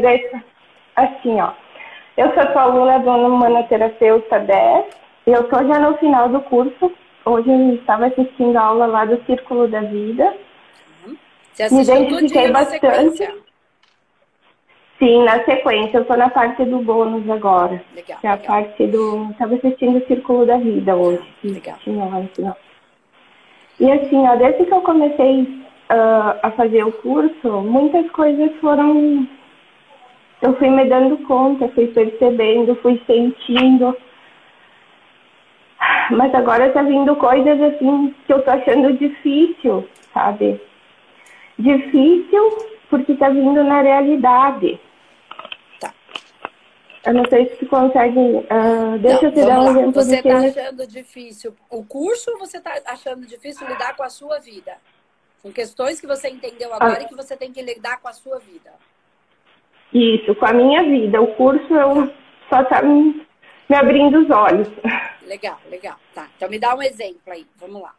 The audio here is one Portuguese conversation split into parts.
Andressa, assim, ó. Eu sou tua aluna do Humanoterapeuta 10. Eu estou já no final do curso. Hoje eu estava assistindo a aula lá do Círculo da Vida. Você Me identifiquei bastante. Sim, na sequência. Eu estou na parte do bônus agora. Legal. Que é a legal. parte do. Estava assistindo o Círculo da Vida hoje. Legal. Tinha lá no final. E assim, ó, desde que eu comecei uh, a fazer o curso, muitas coisas foram. Eu fui me dando conta, fui percebendo, fui sentindo. Mas agora tá vindo coisas assim que eu tô achando difícil, sabe? Difícil porque tá vindo na realidade. Tá. Eu não sei se tu consegue. Uh, deixa Não, eu te dar um lá. exemplo Você está achando difícil o curso ou você está achando difícil lidar com a sua vida? São questões que você entendeu agora Ah. e que você tem que lidar com a sua vida. Isso, com a minha vida. O curso eu só tá me, me abrindo os olhos. Legal, legal. Tá. Então me dá um exemplo aí. Vamos lá.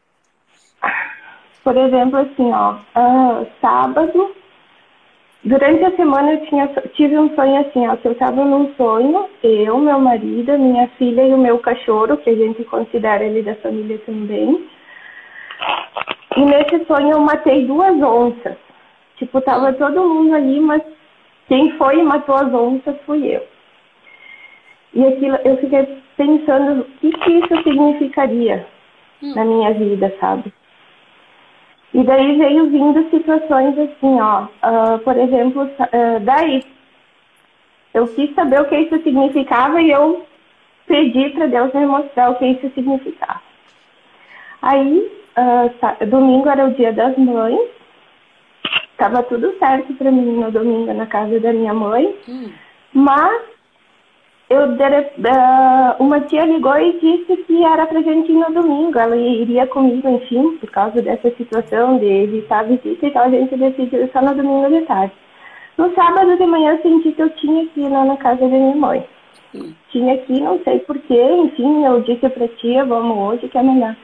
Por exemplo, assim, ó, ah, sábado, durante a semana eu tinha, tive um sonho assim, ó, que eu estava num sonho, eu, meu marido, minha filha e o meu cachorro, que a gente considera ele da família também. E nesse sonho eu matei duas onças. Tipo, tava todo mundo ali, mas quem foi e matou as onças fui eu. E aquilo, eu fiquei pensando o que, que isso significaria Hum. na minha vida, sabe? E daí veio vindo situações assim, ó. ah, por exemplo, ah, daí eu quis saber o que isso significava e eu pedi para Deus me mostrar o que isso significava. Aí, sa- domingo era o dia das mães. Tava tudo certo para mim no domingo na casa da minha mãe. Hum. Mas eu uma tia ligou e disse que era pra gente ir no domingo. Ela iria comigo, enfim, por causa dessa situação de evitar visita, então a gente decidiu só no domingo de tarde. No sábado de manhã eu senti que eu tinha que ir lá na casa da minha mãe. Hum. Tinha que ir, não sei porquê, enfim, eu disse pra tia, vamos hoje que é melhor.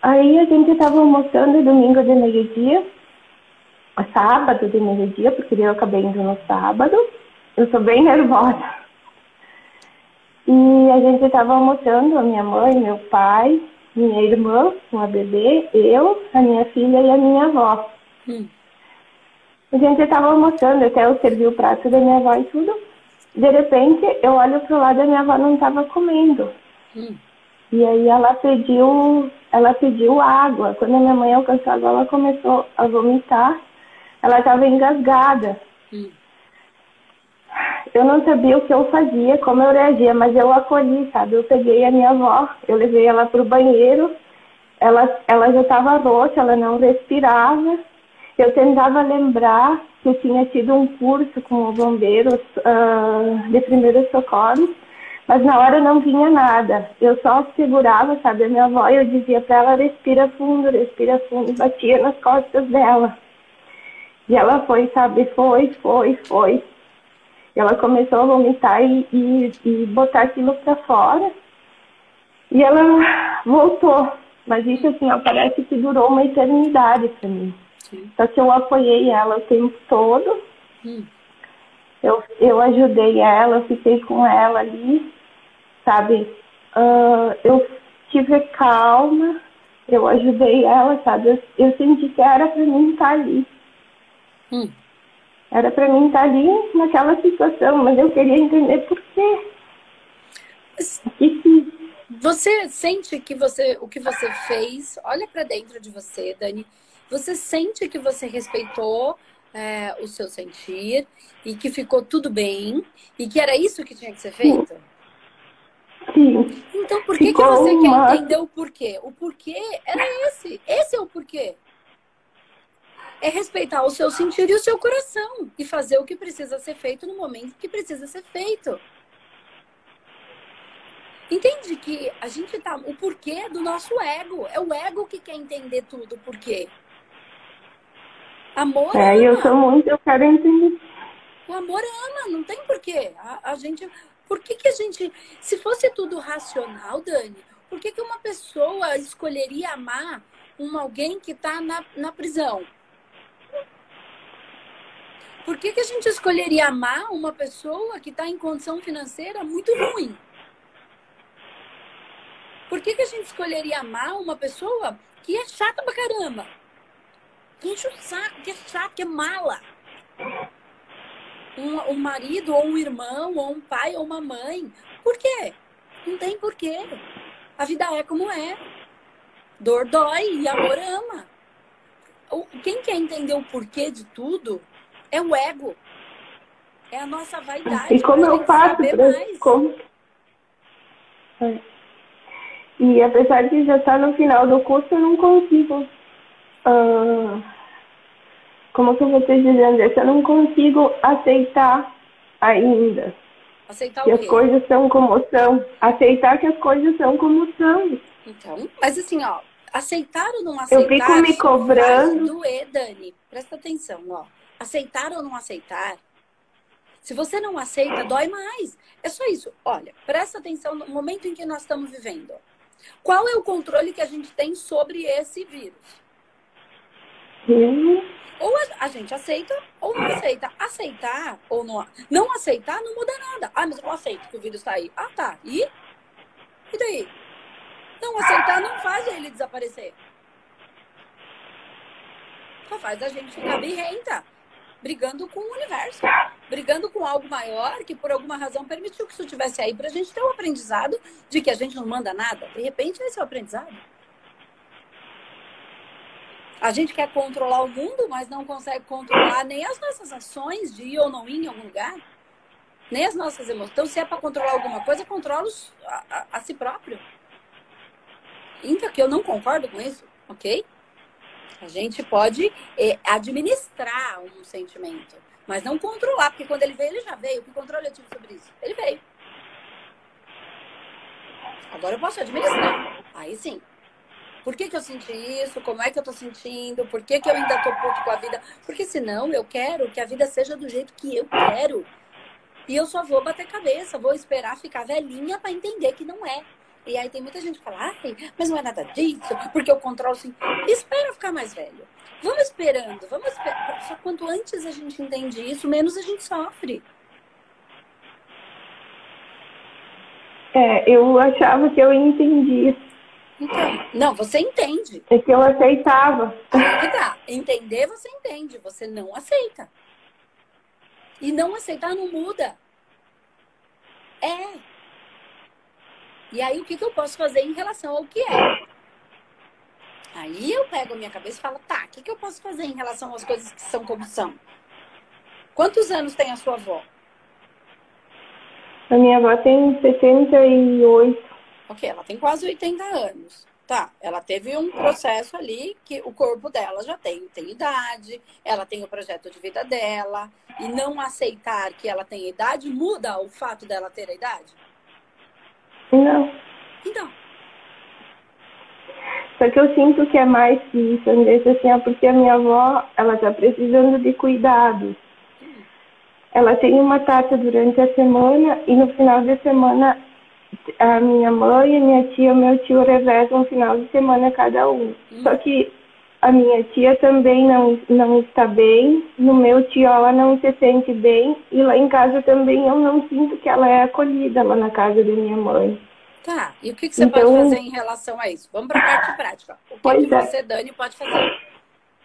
Aí a gente estava almoçando domingo de meio-dia, sábado de meio-dia, porque eu acabei indo no sábado. Eu sou bem nervosa. E a gente estava almoçando, a minha mãe, meu pai, minha irmã, uma bebê, eu, a minha filha e a minha avó. Hum. A gente estava almoçando, até eu servi o prato da minha avó e tudo. De repente, eu olho pro lado e a minha avó não estava comendo. Hum. E aí ela pediu, ela pediu água. Quando a minha mãe alcançou a água, ela começou a vomitar. Ela estava engasgada. Hum. Eu não sabia o que eu fazia, como eu reagia, mas eu acolhi, sabe? Eu peguei a minha avó, eu levei ela para o banheiro. Ela, ela já estava roxa, ela não respirava. Eu tentava lembrar que eu tinha tido um curso com bombeiros ah, de primeiros socorros, mas na hora não vinha nada. Eu só segurava, sabe, a minha avó e eu dizia para ela: respira fundo, respira fundo, batia nas costas dela. E ela foi, sabe, foi, foi, foi. E ela começou a vomitar e, e, e botar aquilo para fora. E ela voltou. Mas isso, assim, ó, parece que durou uma eternidade para mim. Sim. Só que eu apoiei ela o tempo todo. Hum. Eu, eu ajudei ela, eu fiquei com ela ali, sabe? Ah, eu tive calma, eu ajudei ela, sabe? Eu, eu senti que era para mim estar ali. Hum. Era para mim estar ali naquela situação, mas eu queria entender por quê. Que. Você sente que você, o que você fez, olha para dentro de você, Dani. Você sente que você respeitou é, o seu sentir e que ficou tudo bem e que era isso que tinha que ser feito? Sim, Então, por que, que você uma- quer entender o porquê? O porquê era esse. Esse é o porquê. É respeitar o seu sentir e o seu coração e fazer o que precisa ser feito no momento que precisa ser feito. Entende que a gente tá. O porquê é do nosso ego. É o ego que quer entender tudo. Por quê? Amor é, eu ama. sou muito, eu quero entender. O amor ama, não tem porquê. A, a gente. Por que, que a gente. Se fosse tudo racional, Dani, por que, que uma pessoa escolheria amar um alguém que está na, na prisão? Por que, que a gente escolheria amar uma pessoa que está em condição financeira muito ruim? Por que, que a gente escolheria amar uma pessoa que é chata pra caramba? Que enche o saco, que é chato, que é mala. Um, um marido, ou um irmão, ou um pai, ou uma mãe. Por quê? Não tem porquê. A vida é como é. Dor dói e amor ama. Quem quer entender o porquê de tudo é o ego. É a nossa vaidade. E como eu faço para como... É. E apesar de já estar no final do curso, eu não consigo. Uh, como que eu vou te isso? Eu não consigo aceitar ainda. Aceitar que o quê? as coisas são como são. Aceitar que as coisas são como são. Então, mas assim, ó, aceitar ou não aceitar. Eu fico me cobrando. Doer, Dani. Presta atenção, ó. Aceitar ou não aceitar. Se você não aceita, dói mais. É só isso. Olha, presta atenção no momento em que nós estamos vivendo. Qual é o controle que a gente tem sobre esse vírus? Ou a, a, gente aceita ou não aceita. Aceitar ou não. Não aceitar não muda nada. Ah, mas eu aceito que o vírus está aí. Ah, tá. E? E daí? Não aceitar não faz ele desaparecer. Só faz a gente ficar birrenta brigando com o universo, brigando com algo maior que por alguma razão permitiu que isso tivesse aí para a gente ter um aprendizado de que a gente não manda nada. De repente, esse é o aprendizado. A gente quer controlar o mundo, mas não consegue controlar nem as nossas ações de ir ou não ir em algum lugar, nem as nossas emoções. Então, se é para controlar alguma coisa, controla a, a, a si próprio. Ainda que eu não concordo com isso, ok? A gente pode é, administrar um sentimento, mas não controlar, porque quando ele veio, ele já veio. Que controle eu tive sobre isso? Ele veio. Agora eu posso administrar. Aí sim. Por que, que eu senti isso? Como é que eu tô sentindo? Por que, que eu ainda tô puto com a vida? Porque senão eu quero que a vida seja do jeito que eu quero. E eu só vou bater cabeça, vou esperar ficar velhinha para entender que não é. E aí tem muita gente que fala, ai, mas não é nada disso, porque eu controlo assim. Espera ficar mais velho. Vamos esperando, vamos esperando. Só quanto antes a gente entende isso, menos a gente sofre. É, eu achava que eu entendi. Então, não, você entende. É que eu aceitava. Aí tá. Entender você entende, você não aceita. E não aceitar não muda. É. E aí, o que, que eu posso fazer em relação ao que é? Aí eu pego a minha cabeça e falo, tá, o que, que eu posso fazer em relação às coisas que são como são? Quantos anos tem a sua avó? A minha avó tem 78. Ok, ela tem quase 80 anos. Tá, ela teve um processo ali que o corpo dela já tem, tem idade, ela tem o projeto de vida dela, e não aceitar que ela tem idade muda o fato dela ter a idade? Não. Então. Só que eu sinto que é mais que isso, Andressa, assim, é porque a minha avó, ela tá precisando de cuidados. Ela tem uma taxa durante a semana e no final de semana a minha mãe, a minha tia e meu tio revezam um final de semana cada um. Hum. Só que a minha tia também não, não está bem, no meu tio ela não se sente bem, e lá em casa também eu não sinto que ela é acolhida lá na casa da minha mãe. Tá, e o que, que você então, pode fazer em relação a isso? Vamos para a parte prática. O que, que é. você, Dani, pode fazer?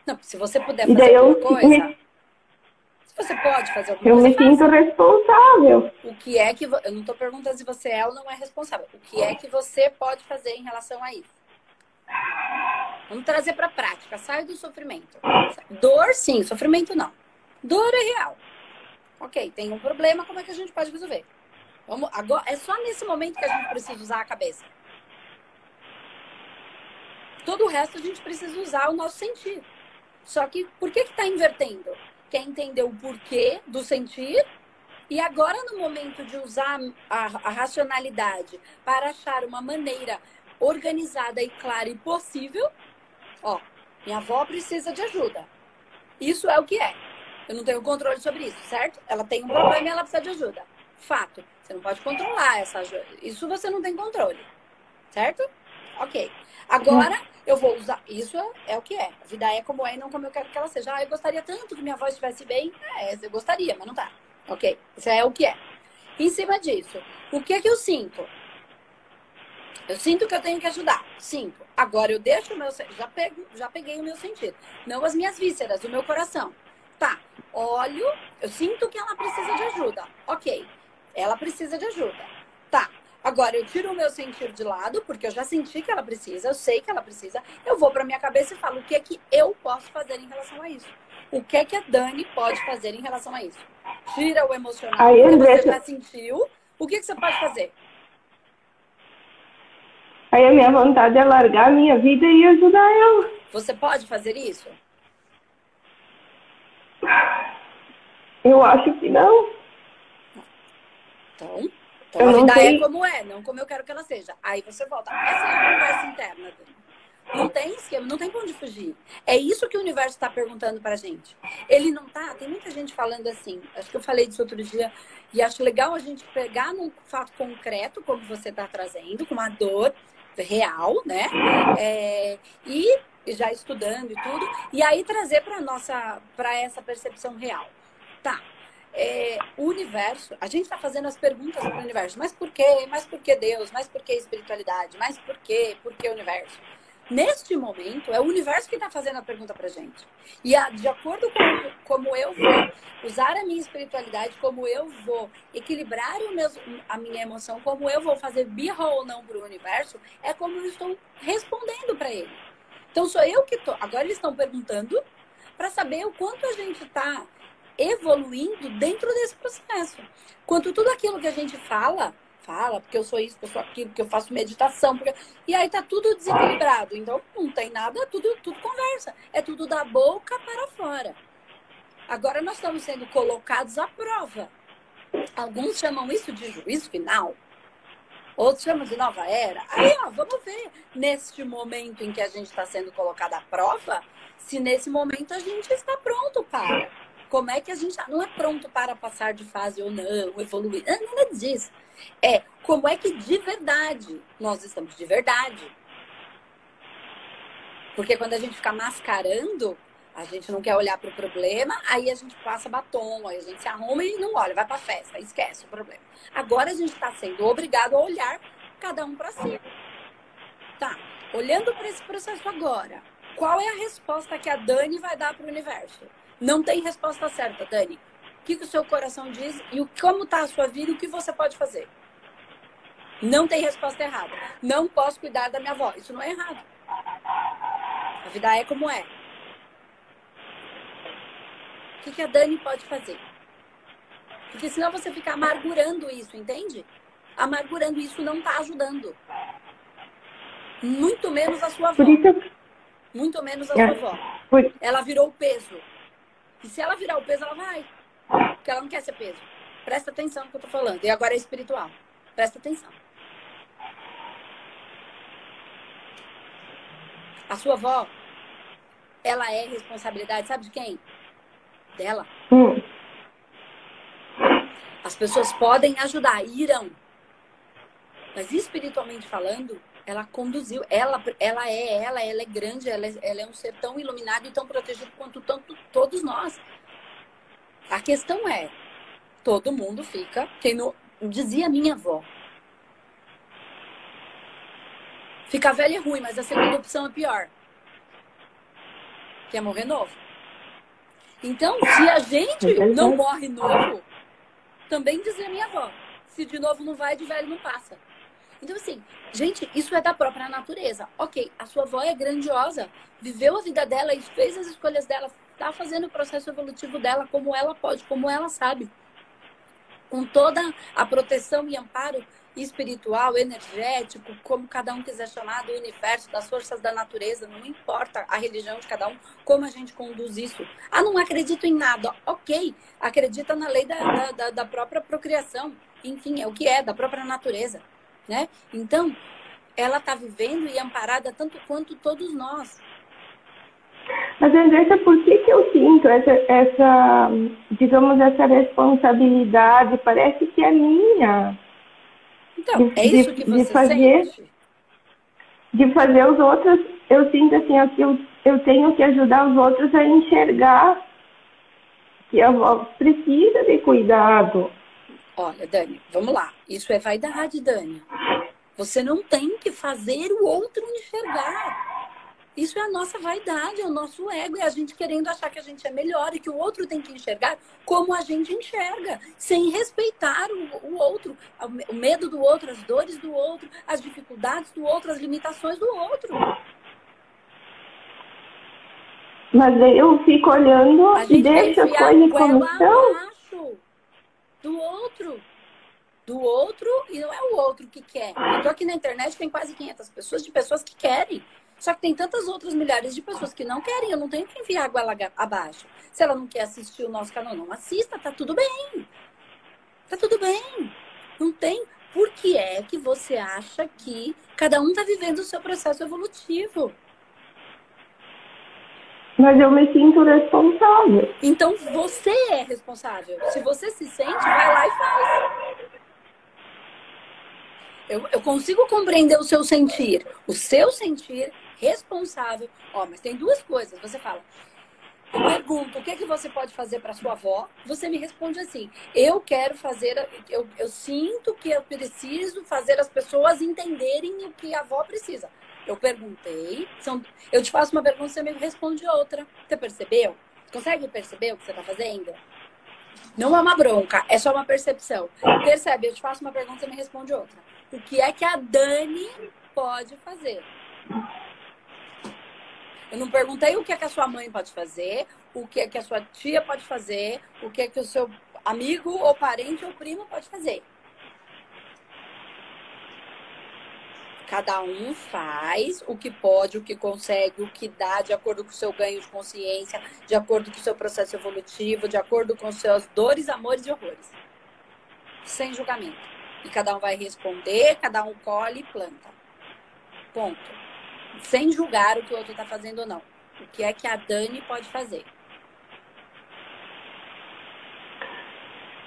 Não, se você puder fazer alguma coisa... Me... Se você pode fazer alguma eu coisa, Eu me sinto responsável. O que é que... Eu não estou perguntando se você é ou não é responsável. O que é que você pode fazer em relação a isso? Vamos trazer para a prática. Sai do sofrimento. Dor, sim. Sofrimento, não. Dor é real. Ok, tem um problema. Como é que a gente pode resolver? Vamos, agora, é só nesse momento que a gente precisa usar a cabeça. Todo o resto a gente precisa usar o nosso sentir. Só que por que está invertendo? Quer entender o porquê do sentir e agora, no momento de usar a, a, racionalidade para achar uma maneira organizada e clara e possível, ó, minha avó precisa de ajuda. Isso é o que é. Eu não tenho controle sobre isso, certo? Ela tem um problema e ela precisa de ajuda. Fato. Você não pode controlar essa. Isso você não tem controle. Certo? Ok. Agora eu vou usar. Isso é o que é. A vida é como é e não como eu quero que ela seja. Ah, eu gostaria tanto que minha voz estivesse bem. É, eu gostaria, mas não tá. Ok. Isso é o que é. Em cima disso, o que é que eu sinto? Eu sinto que eu tenho que ajudar. Sinto. Agora eu deixo o meu. Já, pego, já peguei o meu sentido. Não as minhas vísceras, o meu coração. Tá. Olho, eu sinto que ela precisa de ajuda. Ok. Ela precisa de ajuda. Tá. Agora eu tiro o meu sentir de lado, porque eu já senti que ela precisa, eu sei que ela precisa. Eu vou para minha cabeça e falo o que é que eu posso fazer em relação a isso. O que é que a Dani pode fazer em relação a isso? Tira o emocional, Aí, você já sentiu. O que, que você pode fazer? Aí a minha vontade é largar a minha vida e ajudar ela. Você pode fazer isso? Eu acho que não. Então, então a vida é como é, não como eu quero que ela seja. Aí você volta. Essa é a conversa interna. Não tem esquema, não tem pra onde fugir. É isso que o universo está perguntando pra gente. Ele não tá. Tem muita gente falando assim. Acho que eu falei disso outro dia. E acho legal a gente pegar num fato concreto, como você está trazendo, com uma dor real, né? É, e já estudando e tudo, e aí trazer para nossa, para essa percepção real. Tá, é, o universo, a gente está fazendo as perguntas para o universo, mas por quê? Mas por que Deus? Mas por que espiritualidade? Mas por quê? Por que universo? Neste momento, é o universo que está fazendo a pergunta para gente. E a, de acordo com como eu vou usar a minha espiritualidade, como eu vou equilibrar o meu, a minha emoção, como eu vou fazer birra ou não para o universo, é como eu estou respondendo para ele. Então, sou eu que estou. Agora, eles estão perguntando para saber o quanto a gente está evoluindo dentro desse processo. Quanto tudo aquilo que a gente fala, fala, porque eu sou isso, porque eu sou aquilo, porque eu faço meditação, porque... e aí tá tudo desequilibrado. Então não tem nada, tudo, tudo conversa. É tudo da boca para fora. Agora nós estamos sendo colocados à prova. Alguns chamam isso de juízo final. Outros chamam de nova era. Aí, ó, vamos ver neste momento em que a gente está sendo colocado à prova, se nesse momento a gente está pronto para como é que a gente não é pronto para passar de fase ou não, evoluir. Não, nada disso. É como é que de verdade nós estamos de verdade. Porque quando a gente fica mascarando, a gente não quer olhar para o problema, aí a gente passa batom, aí a gente se arruma e não olha, vai para festa, esquece o problema. Agora a gente está sendo obrigado a olhar cada um para si. Tá, olhando para esse processo agora, qual é a resposta que a Dani vai dar para o universo? Não tem resposta certa, Dani. O que, que o seu coração diz e o, como está a sua vida e o que você pode fazer. Não tem resposta errada. Não posso cuidar da minha avó. Isso não é errado. A vida é como é. O que, que a Dani pode fazer? Porque senão você fica amargurando isso, entende? Amargurando isso não está ajudando. Muito menos a sua avó. Muito menos a sua avó. Ela virou peso. E se ela virar o peso, ela vai. Porque ela não quer ser peso. Presta atenção no que eu tô falando. E agora é espiritual. Presta atenção. A sua avó, ela é responsabilidade, sabe de quem? Dela. Hum. As pessoas podem ajudar, irão. Mas espiritualmente falando, ela conduziu, ela, ela é ela, ela é grande, ela é, ela é um ser tão iluminado e tão protegido quanto tanto, todos nós. A questão é, todo mundo fica, quem não, dizia minha avó, ficar velho é ruim, mas a segunda opção é pior. Que é morrer novo. Então, se a gente não morre novo, também dizia minha avó, se de novo não vai, de velho não passa. Então, assim, gente, isso é da própria natureza. Ok, a sua avó é grandiosa, viveu a vida dela e fez as escolhas dela, está fazendo o processo evolutivo dela como ela pode, como ela sabe. Com toda a proteção e amparo espiritual, energético, como cada um quiser chamar, do universo, das forças da natureza, não importa a religião de cada um, como a gente conduz isso. Ah, não acredito em nada. Ok, acredita na lei da, da, da própria procriação. Enfim, é o que é, da própria natureza né? Então, ela está vivendo e amparada tanto quanto todos nós. Mas, Andressa, por que, que eu sinto essa, essa, digamos, essa responsabilidade? Parece que é minha. Então, de, é isso que você fazer... sente? de fazer os outros, eu sinto assim, que eu, eu tenho que ajudar os outros a enxergar que a avó precisa de cuidado. Olha, Dani, vamos lá. Isso é vaidade, Dani. Você não tem que fazer o outro enxergar. Isso é a nossa vaidade, é o nosso ego, é a gente querendo achar que a gente é melhor e que o outro tem que enxergar como a gente enxerga, sem respeitar o, o outro, o medo do outro, as dores do outro, as dificuldades do outro, as limitações do outro. Mas eu fico olhando e deixo as coisas como são. Do outro do outro e não é o outro que quer. Eu tô aqui na internet, tem quase 500 pessoas de pessoas que querem. Só que tem tantas outras milhares de pessoas que não querem. Eu não tenho que enviar água abaixo. Se ela não quer assistir o nosso canal, não assista, tá tudo bem. Tá tudo bem. Não tem. Por que é que você acha que cada um tá vivendo o seu processo evolutivo? Mas eu me sinto responsável. Então você é responsável. Se você se sente, vai lá e faz. Eu, eu consigo compreender o seu sentir. O seu sentir responsável. Ó, mas tem duas coisas. Você fala, eu pergunto o que, é que você pode fazer para sua avó. Você me responde assim: eu quero fazer, eu, eu sinto que eu preciso fazer as pessoas entenderem o que a avó precisa. Eu perguntei, são, eu te faço uma pergunta, você me responde outra. Você percebeu? Consegue perceber o que você está fazendo? Não é uma bronca, é só uma percepção. Percebe? Eu te faço uma pergunta, você me responde outra. O que é que a Dani pode fazer? Eu não perguntei o que é que a sua mãe pode fazer, o que é que a sua tia pode fazer, o que é que o seu amigo ou parente ou primo pode fazer. Cada um faz o que pode, o que consegue, o que dá, de acordo com o seu ganho de consciência, de acordo com o seu processo evolutivo, de acordo com seus dores, amores e horrores. Sem julgamento. E cada um vai responder, cada um colhe e planta. Ponto sem julgar o que o outro está fazendo ou não. O que é que a Dani pode fazer?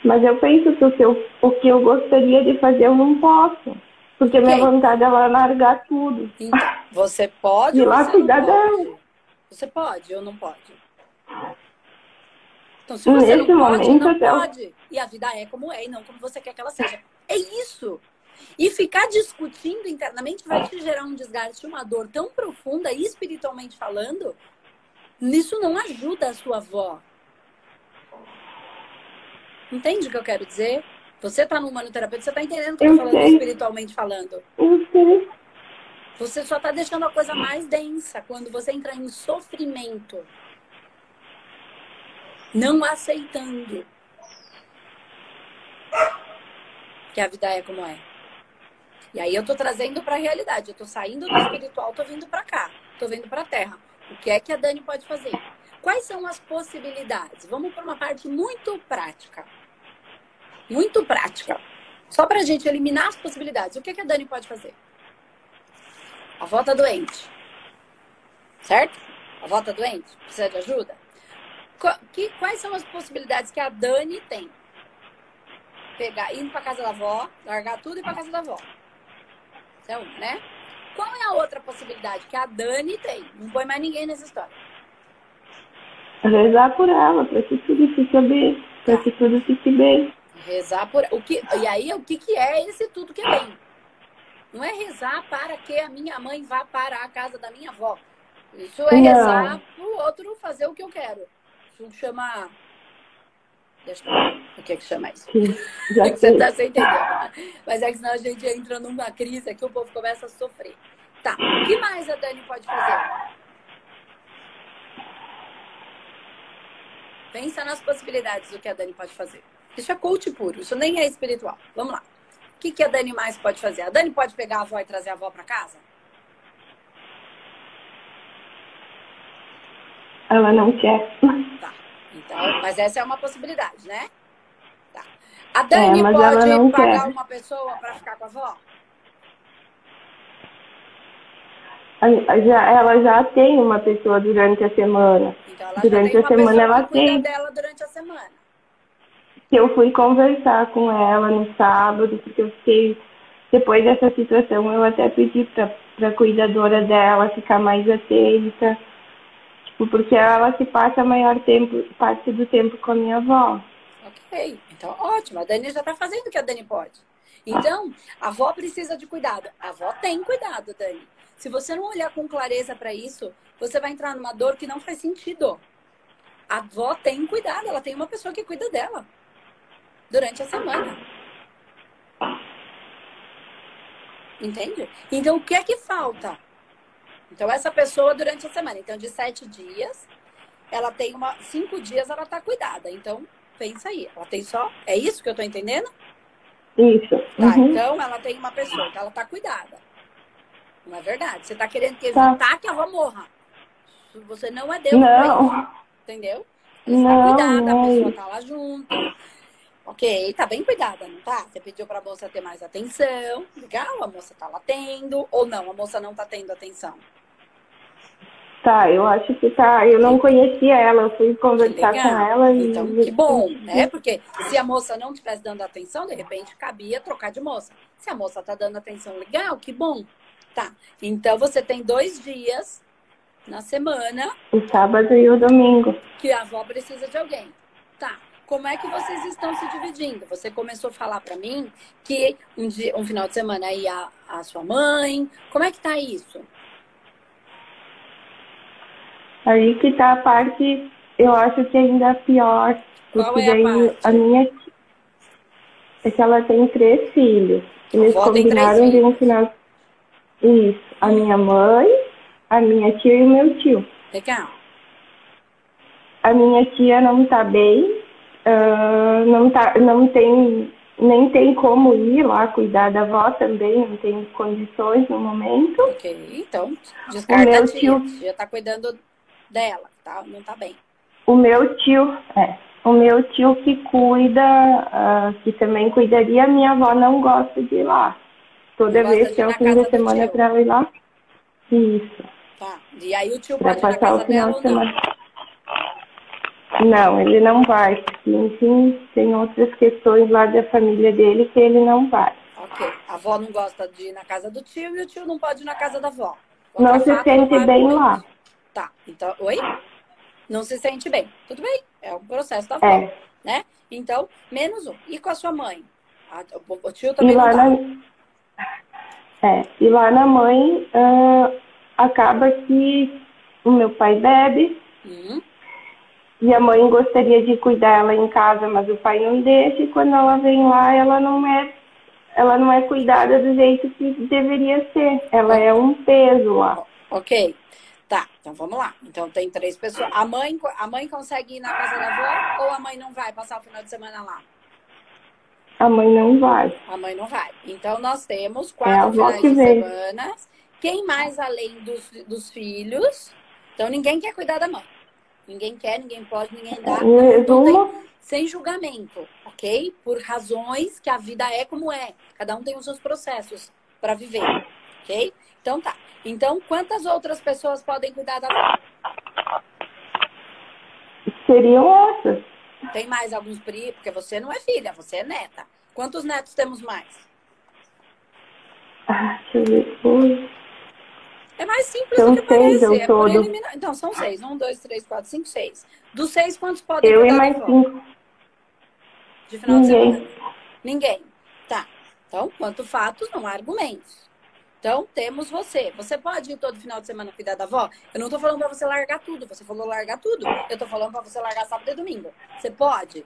Mas eu penso que o que eu, o que eu gostaria de fazer eu não posso. Porque okay. minha vontade é largar tudo. Então, você pode. E lá cuidar dela. Você pode ou não pode? Então, se você Nesse não pode, momento, não pode. E a vida é como é e não como você quer que ela seja. É isso. E ficar discutindo internamente vai te gerar um desgaste, uma dor tão profunda, espiritualmente falando. Nisso não ajuda a sua avó. Entende o que eu quero dizer? Você está no manoterapeuta, você está entendendo o que eu estou falando espiritualmente falando? Eu Você só está deixando a coisa mais densa quando você entra em sofrimento. Não aceitando que a vida é como é. E aí eu tô trazendo para a realidade. Eu tô saindo do espiritual, tô vindo para cá, tô vindo para a terra. O que é que a Dani pode fazer? Quais são as possibilidades? Vamos para uma parte muito prática. Muito prática. Só para a gente eliminar as possibilidades. O que, que a Dani pode fazer? A avó tá doente. Certo? A avó tá doente? Precisa de ajuda? Que, quais são as possibilidades que a Dani tem? Pegar, ir para casa da avó, largar tudo e ir para casa da avó. Essa é uma, né? Qual é a outra possibilidade que a Dani tem? Não põe mais ninguém nessa história. Rezar por ela, para que tudo fique bem, para que tudo fique bem. Rezar por o que E aí, o que, que é esse tudo que é bem? Não é rezar para que a minha mãe vá para a casa da minha avó. Isso é Não. rezar para o outro fazer o que eu quero. Isso chama Deixa eu o que é que chama isso? Já é que você está sem entender. Mas é que senão a gente entra numa crise que o povo começa a sofrer. Tá. O que mais a Dani pode fazer? Pensa nas possibilidades do que a Dani pode fazer. Isso é coach puro, isso nem é espiritual. Vamos lá. O que, que a Dani mais pode fazer? A Dani pode pegar a avó e trazer a avó para casa? Ela não quer. Tá. Então, mas essa é uma possibilidade, né? Tá. A Dani é, pode pagar quer. uma pessoa para ficar com a avó? Já, ela já tem uma pessoa durante a semana. Então ela durante a semana ela tem. dela durante a semana. Eu fui conversar com ela no sábado, porque eu fiquei depois dessa situação, eu até pedi para a cuidadora dela ficar mais atenta, tipo, porque ela que passa a maior tempo, parte do tempo com a minha avó. Ok, então ótimo. A Dani já está fazendo o que a Dani pode. Então, a avó precisa de cuidado. A avó tem cuidado, Dani. Se você não olhar com clareza para isso, você vai entrar numa dor que não faz sentido. A avó tem cuidado, ela tem uma pessoa que cuida dela durante a semana. Entende? Então, o que é que falta? Então, essa pessoa durante a semana. Então, de sete dias, ela tem uma. Cinco dias ela tá cuidada. Então, pensa aí. Ela tem só. É isso que eu tô entendendo? Isso. Tá, uhum. então ela tem uma pessoa que ela tá cuidada. Não é verdade? Você tá querendo tá. evitar tá. que a avó morra. Você não é Deus. Não. Entendeu? Você não, tá cuidada, a pessoa tá lá junto. Ok, tá bem cuidada, não tá? Você pediu pra moça ter mais atenção. Legal, a moça tá lá tendo. Ou não, a moça não tá tendo atenção. Tá, eu acho que tá. Eu não conhecia ela, eu fui conversar com ela e. Então, que bom, né? Porque se a moça não estivesse dando atenção, de repente cabia trocar de moça. Se a moça tá dando atenção legal, que bom. Tá. Então você tem dois dias na semana. O sábado e o domingo. Que a avó precisa de alguém. Tá. Como é que vocês estão se dividindo? Você começou a falar para mim que um, dia, um final de semana ia a sua mãe. Como é que tá isso? Aí que tá a parte, eu acho que ainda pior. Qual é a parte? A minha é que ela tem três filhos. Eles combinaram de um final. Isso. A minha mãe, a minha tia e o meu tio. Legal. A minha tia não tá bem, uh, não, tá, não tem, nem tem como ir lá cuidar da avó também, não tem condições no momento. Ok, então descarta o meu. Tio... Já tá cuidando dela, tá? Não tá bem. O meu tio, é, o meu tio que cuida, uh, que também cuidaria, minha avó não gosta de ir lá. Toda não vez que é o fim de semana para ela ir lá. Isso. Tá. E aí o tio pra pode passar o final de semana. Não, ele não vai. Enfim, tem outras questões lá da família dele que ele não vai. Ok. A avó não gosta de ir na casa do tio e o tio não pode ir na casa da avó. não se sente bem muito. lá. Tá, então, oi? Não se sente bem. Tudo bem, é um processo da avó, é. né? Então, menos um. E com a sua mãe? A, o tio também e lá tá. na... É, e lá na mãe, uh, acaba que o meu pai bebe. Uhum. E a mãe gostaria de cuidar ela em casa, mas o pai não deixa. E quando ela vem lá, ela não é, ela não é cuidada do jeito que deveria ser. Ela é um peso lá. Ok. Tá, então vamos lá. Então tem três pessoas. A mãe, a mãe consegue ir na casa da avó ou a mãe não vai passar o final de semana lá? A mãe não vai. A mãe não vai. Então nós temos é quatro é finais de vem. semana. Quem mais além dos, dos filhos? Então ninguém quer cuidar da mãe. Ninguém quer, ninguém pode, ninguém dá. Então, tem, sem julgamento, ok? Por razões que a vida é como é. Cada um tem os seus processos para viver, ok? Então tá. Então, quantas outras pessoas podem cuidar da avó? Seriam essas. Tem mais alguns primos, porque você não é filha, você é neta. Quantos netos temos mais? Ah, deixa eu ver. É mais simples são do que parece. É eliminar. Então, são seis. Um, dois, três, quatro, cinco, seis. Dos seis, quantos podem Eu e mais cinco. De final Ninguém. de semana? Ninguém. Tá. Então, quanto fatos, não há argumentos. Então, temos você. Você pode ir todo final de semana cuidar da avó? Eu não tô falando pra você largar tudo. Você falou largar tudo. Eu tô falando pra você largar sábado e domingo. Você pode?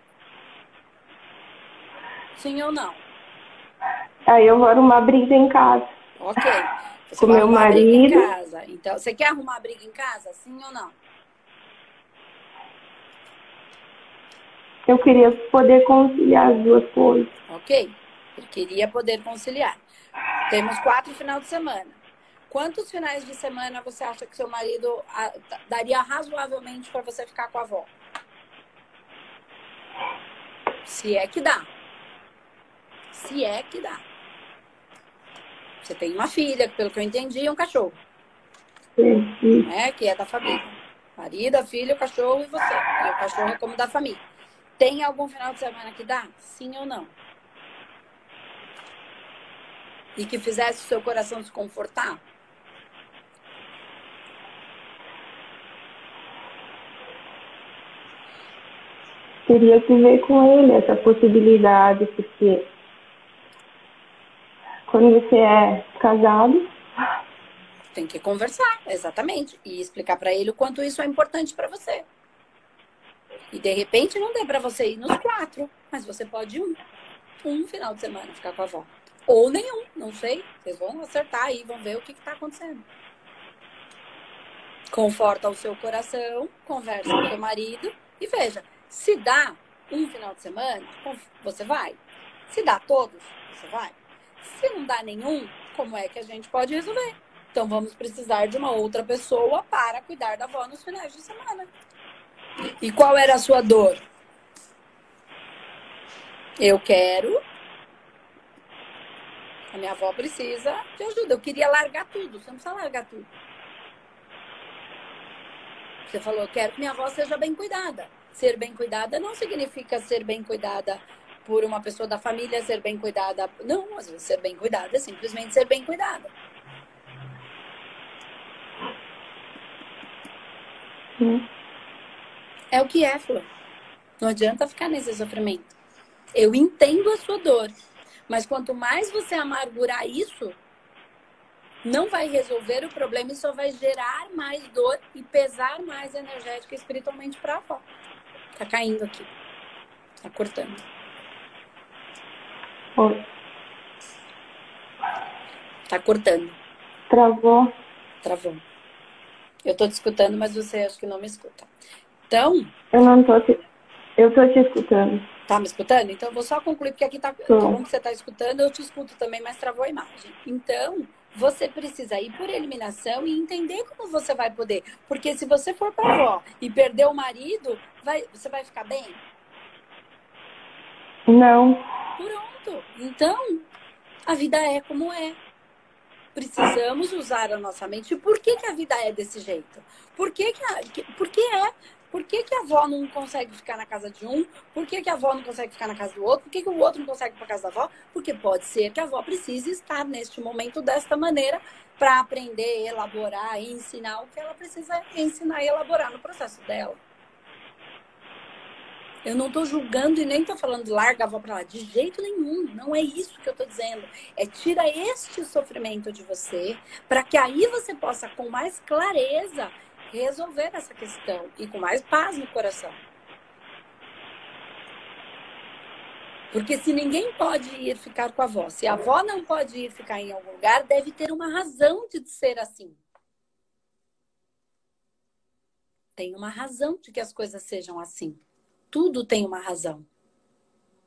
Sim ou não? Aí eu vou arrumar briga em casa. Ok. Você Com meu marido. Em casa. Então, você quer arrumar briga em casa? Sim ou não? Eu queria poder conciliar as duas coisas. Ok. Eu queria poder conciliar. Temos quatro finais de semana. Quantos finais de semana você acha que seu marido daria razoavelmente para você ficar com a avó? Se é que dá. Se é que dá. Você tem uma filha, pelo que eu entendi, e um cachorro. Sim. Né? Que é da família. Marido, filho, cachorro e você. E o cachorro é como da família. Tem algum final de semana que dá? Sim ou não? e que fizesse o seu coração se confortar? Teria que ver com ele essa possibilidade, porque quando você é casado. Tem que conversar, exatamente. E explicar para ele o quanto isso é importante para você. E de repente não dê para você ir nos quatro, mas você pode ir um, um final de semana ficar com a avó. Ou nenhum, não sei. Vocês vão acertar aí, vão ver o que está acontecendo. Conforta o seu coração, conversa com o seu marido e veja, se dá um final de semana, você vai. Se dá todos, você vai. Se não dá nenhum, como é que a gente pode resolver? Então vamos precisar de uma outra pessoa para cuidar da avó nos finais de semana. E qual era a sua dor? Eu quero. A minha avó precisa de ajuda. Eu queria largar tudo. Você não precisa largar tudo. Você falou, eu quero que minha avó seja bem cuidada. Ser bem cuidada não significa ser bem cuidada por uma pessoa da família, ser bem cuidada. Não, às vezes ser bem cuidada é simplesmente ser bem cuidada. Hum. É o que é, Flor. Não adianta ficar nesse sofrimento. Eu entendo a sua dor, mas quanto mais você amargurar isso, não vai resolver o problema e só vai gerar mais dor e pesar mais energética e espiritualmente para a avó. Tá caindo aqui. Tá cortando. Oi. Tá cortando. Travou. Travou. Eu tô te escutando, mas você acho que não me escuta. Então. Eu não tô te. Eu tô te escutando. Tá me escutando? Então eu vou só concluir, porque aqui tá. Como você tá escutando, eu te escuto também, mas travou a imagem. Então, você precisa ir por eliminação e entender como você vai poder. Porque se você for pra avó e perder o marido, vai, você vai ficar bem? Não. Pronto. Então, a vida é como é precisamos usar a nossa mente. Por que, que a vida é desse jeito? Por que, que, a, que, por que é? Por que, que a avó não consegue ficar na casa de um? Por que, que a avó não consegue ficar na casa do outro? Por que, que o outro não consegue ir para casa da avó? Porque pode ser que a avó precise estar neste momento desta maneira para aprender, elaborar e ensinar o que ela precisa ensinar e elaborar no processo dela. Eu não estou julgando e nem estou falando larga avó para lá. De jeito nenhum. Não é isso que eu estou dizendo. É tira este sofrimento de você para que aí você possa, com mais clareza, resolver essa questão e com mais paz no coração. Porque se ninguém pode ir ficar com a avó, se a avó não pode ir ficar em algum lugar, deve ter uma razão de ser assim. Tem uma razão de que as coisas sejam assim tudo tem uma razão.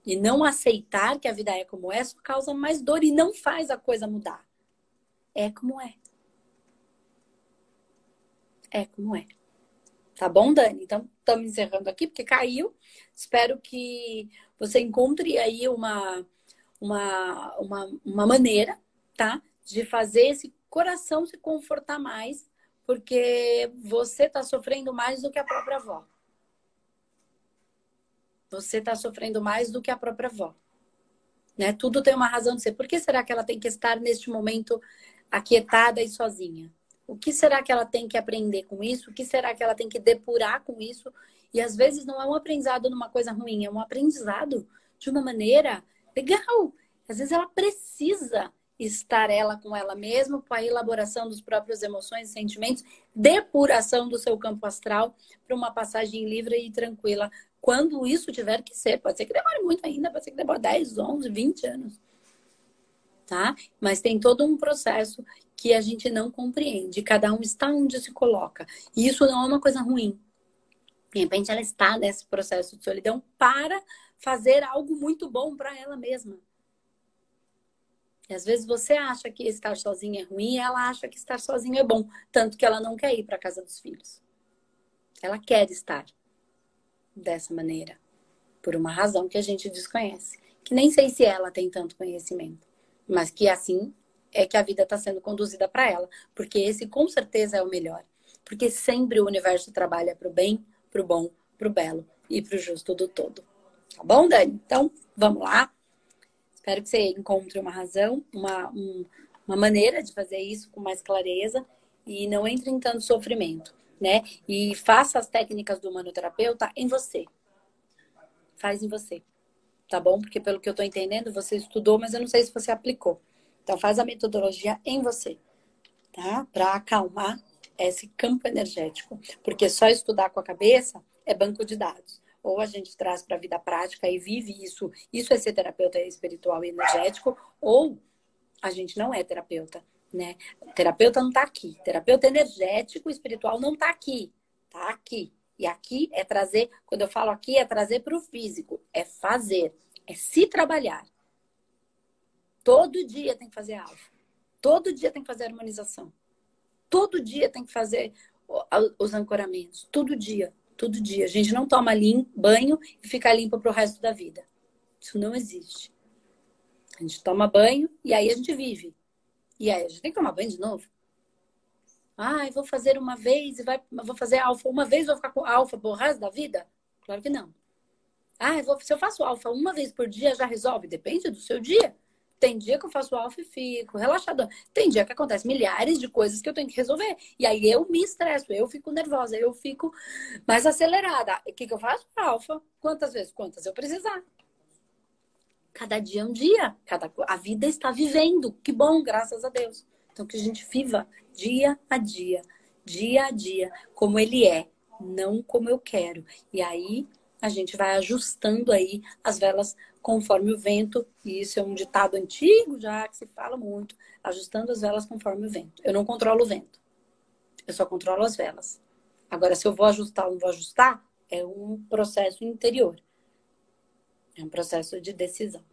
E não aceitar que a vida é como é só causa mais dor e não faz a coisa mudar. É como é. É como é. Tá bom, Dani? Então, estamos encerrando aqui, porque caiu. Espero que você encontre aí uma, uma, uma, uma maneira, tá? De fazer esse coração se confortar mais, porque você está sofrendo mais do que a própria avó você está sofrendo mais do que a própria avó. Né? Tudo tem uma razão de ser. Por que será que ela tem que estar neste momento aquietada e sozinha? O que será que ela tem que aprender com isso? O que será que ela tem que depurar com isso? E às vezes não é um aprendizado numa coisa ruim, é um aprendizado de uma maneira legal. Às vezes ela precisa estar ela com ela mesma para a elaboração dos próprios emoções e sentimentos, depuração do seu campo astral para uma passagem livre e tranquila quando isso tiver que ser. Pode ser que demore muito ainda, pode ser que demore 10, 11, 20 anos. Tá? Mas tem todo um processo que a gente não compreende. Cada um está onde se coloca. E isso não é uma coisa ruim. De repente ela está nesse processo de solidão para fazer algo muito bom para ela mesma. Às vezes você acha que estar sozinha é ruim e ela acha que estar sozinha é bom. Tanto que ela não quer ir para a casa dos filhos. Ela quer estar dessa maneira, por uma razão que a gente desconhece. Que nem sei se ela tem tanto conhecimento, mas que assim é que a vida está sendo conduzida para ela, porque esse com certeza é o melhor. Porque sempre o universo trabalha para o bem, para o bom, para o belo e para o justo do todo. Tá bom, Dani? Então, vamos lá. Espero que você encontre uma razão, uma, um, uma maneira de fazer isso com mais clareza e não entre em tanto sofrimento, né? E faça as técnicas do manoterapeuta em você. Faz em você. Tá bom? Porque pelo que eu tô entendendo, você estudou, mas eu não sei se você aplicou. Então faz a metodologia em você, tá? Para acalmar esse campo energético, porque só estudar com a cabeça é banco de dados ou a gente traz para a vida prática e vive isso. Isso é ser terapeuta espiritual e energético, ou a gente não é terapeuta, né? terapeuta não está aqui. Terapeuta energético espiritual não está aqui. Está aqui. E aqui é trazer, quando eu falo aqui, é trazer para o físico, é fazer, é se trabalhar. Todo dia tem que fazer alfa. Todo dia tem que fazer harmonização. Todo dia tem que fazer os ancoramentos. Todo dia. Todo dia. A gente não toma lim, banho e fica limpo para o resto da vida. Isso não existe. A gente toma banho e aí a gente vive. E aí a gente tem que tomar banho de novo. Ah, vou fazer uma vez e vai, vou fazer alfa uma vez, vou ficar com alfa pro resto da vida? Claro que não. Ah, eu vou, se eu faço alfa uma vez por dia, já resolve? Depende do seu dia. Tem dia que eu faço alfa e fico relaxador. Tem dia que acontece milhares de coisas que eu tenho que resolver. E aí eu me estresso, eu fico nervosa, eu fico mais acelerada. O que, que eu faço? Alfa. Quantas vezes? Quantas eu precisar. Cada dia é um dia. Cada... A vida está vivendo. Que bom, graças a Deus. Então que a gente viva dia a dia, dia a dia, como ele é, não como eu quero. E aí a gente vai ajustando aí as velas conforme o vento, e isso é um ditado antigo já que se fala muito, ajustando as velas conforme o vento. Eu não controlo o vento, eu só controlo as velas. Agora, se eu vou ajustar ou não vou ajustar, é um processo interior, é um processo de decisão.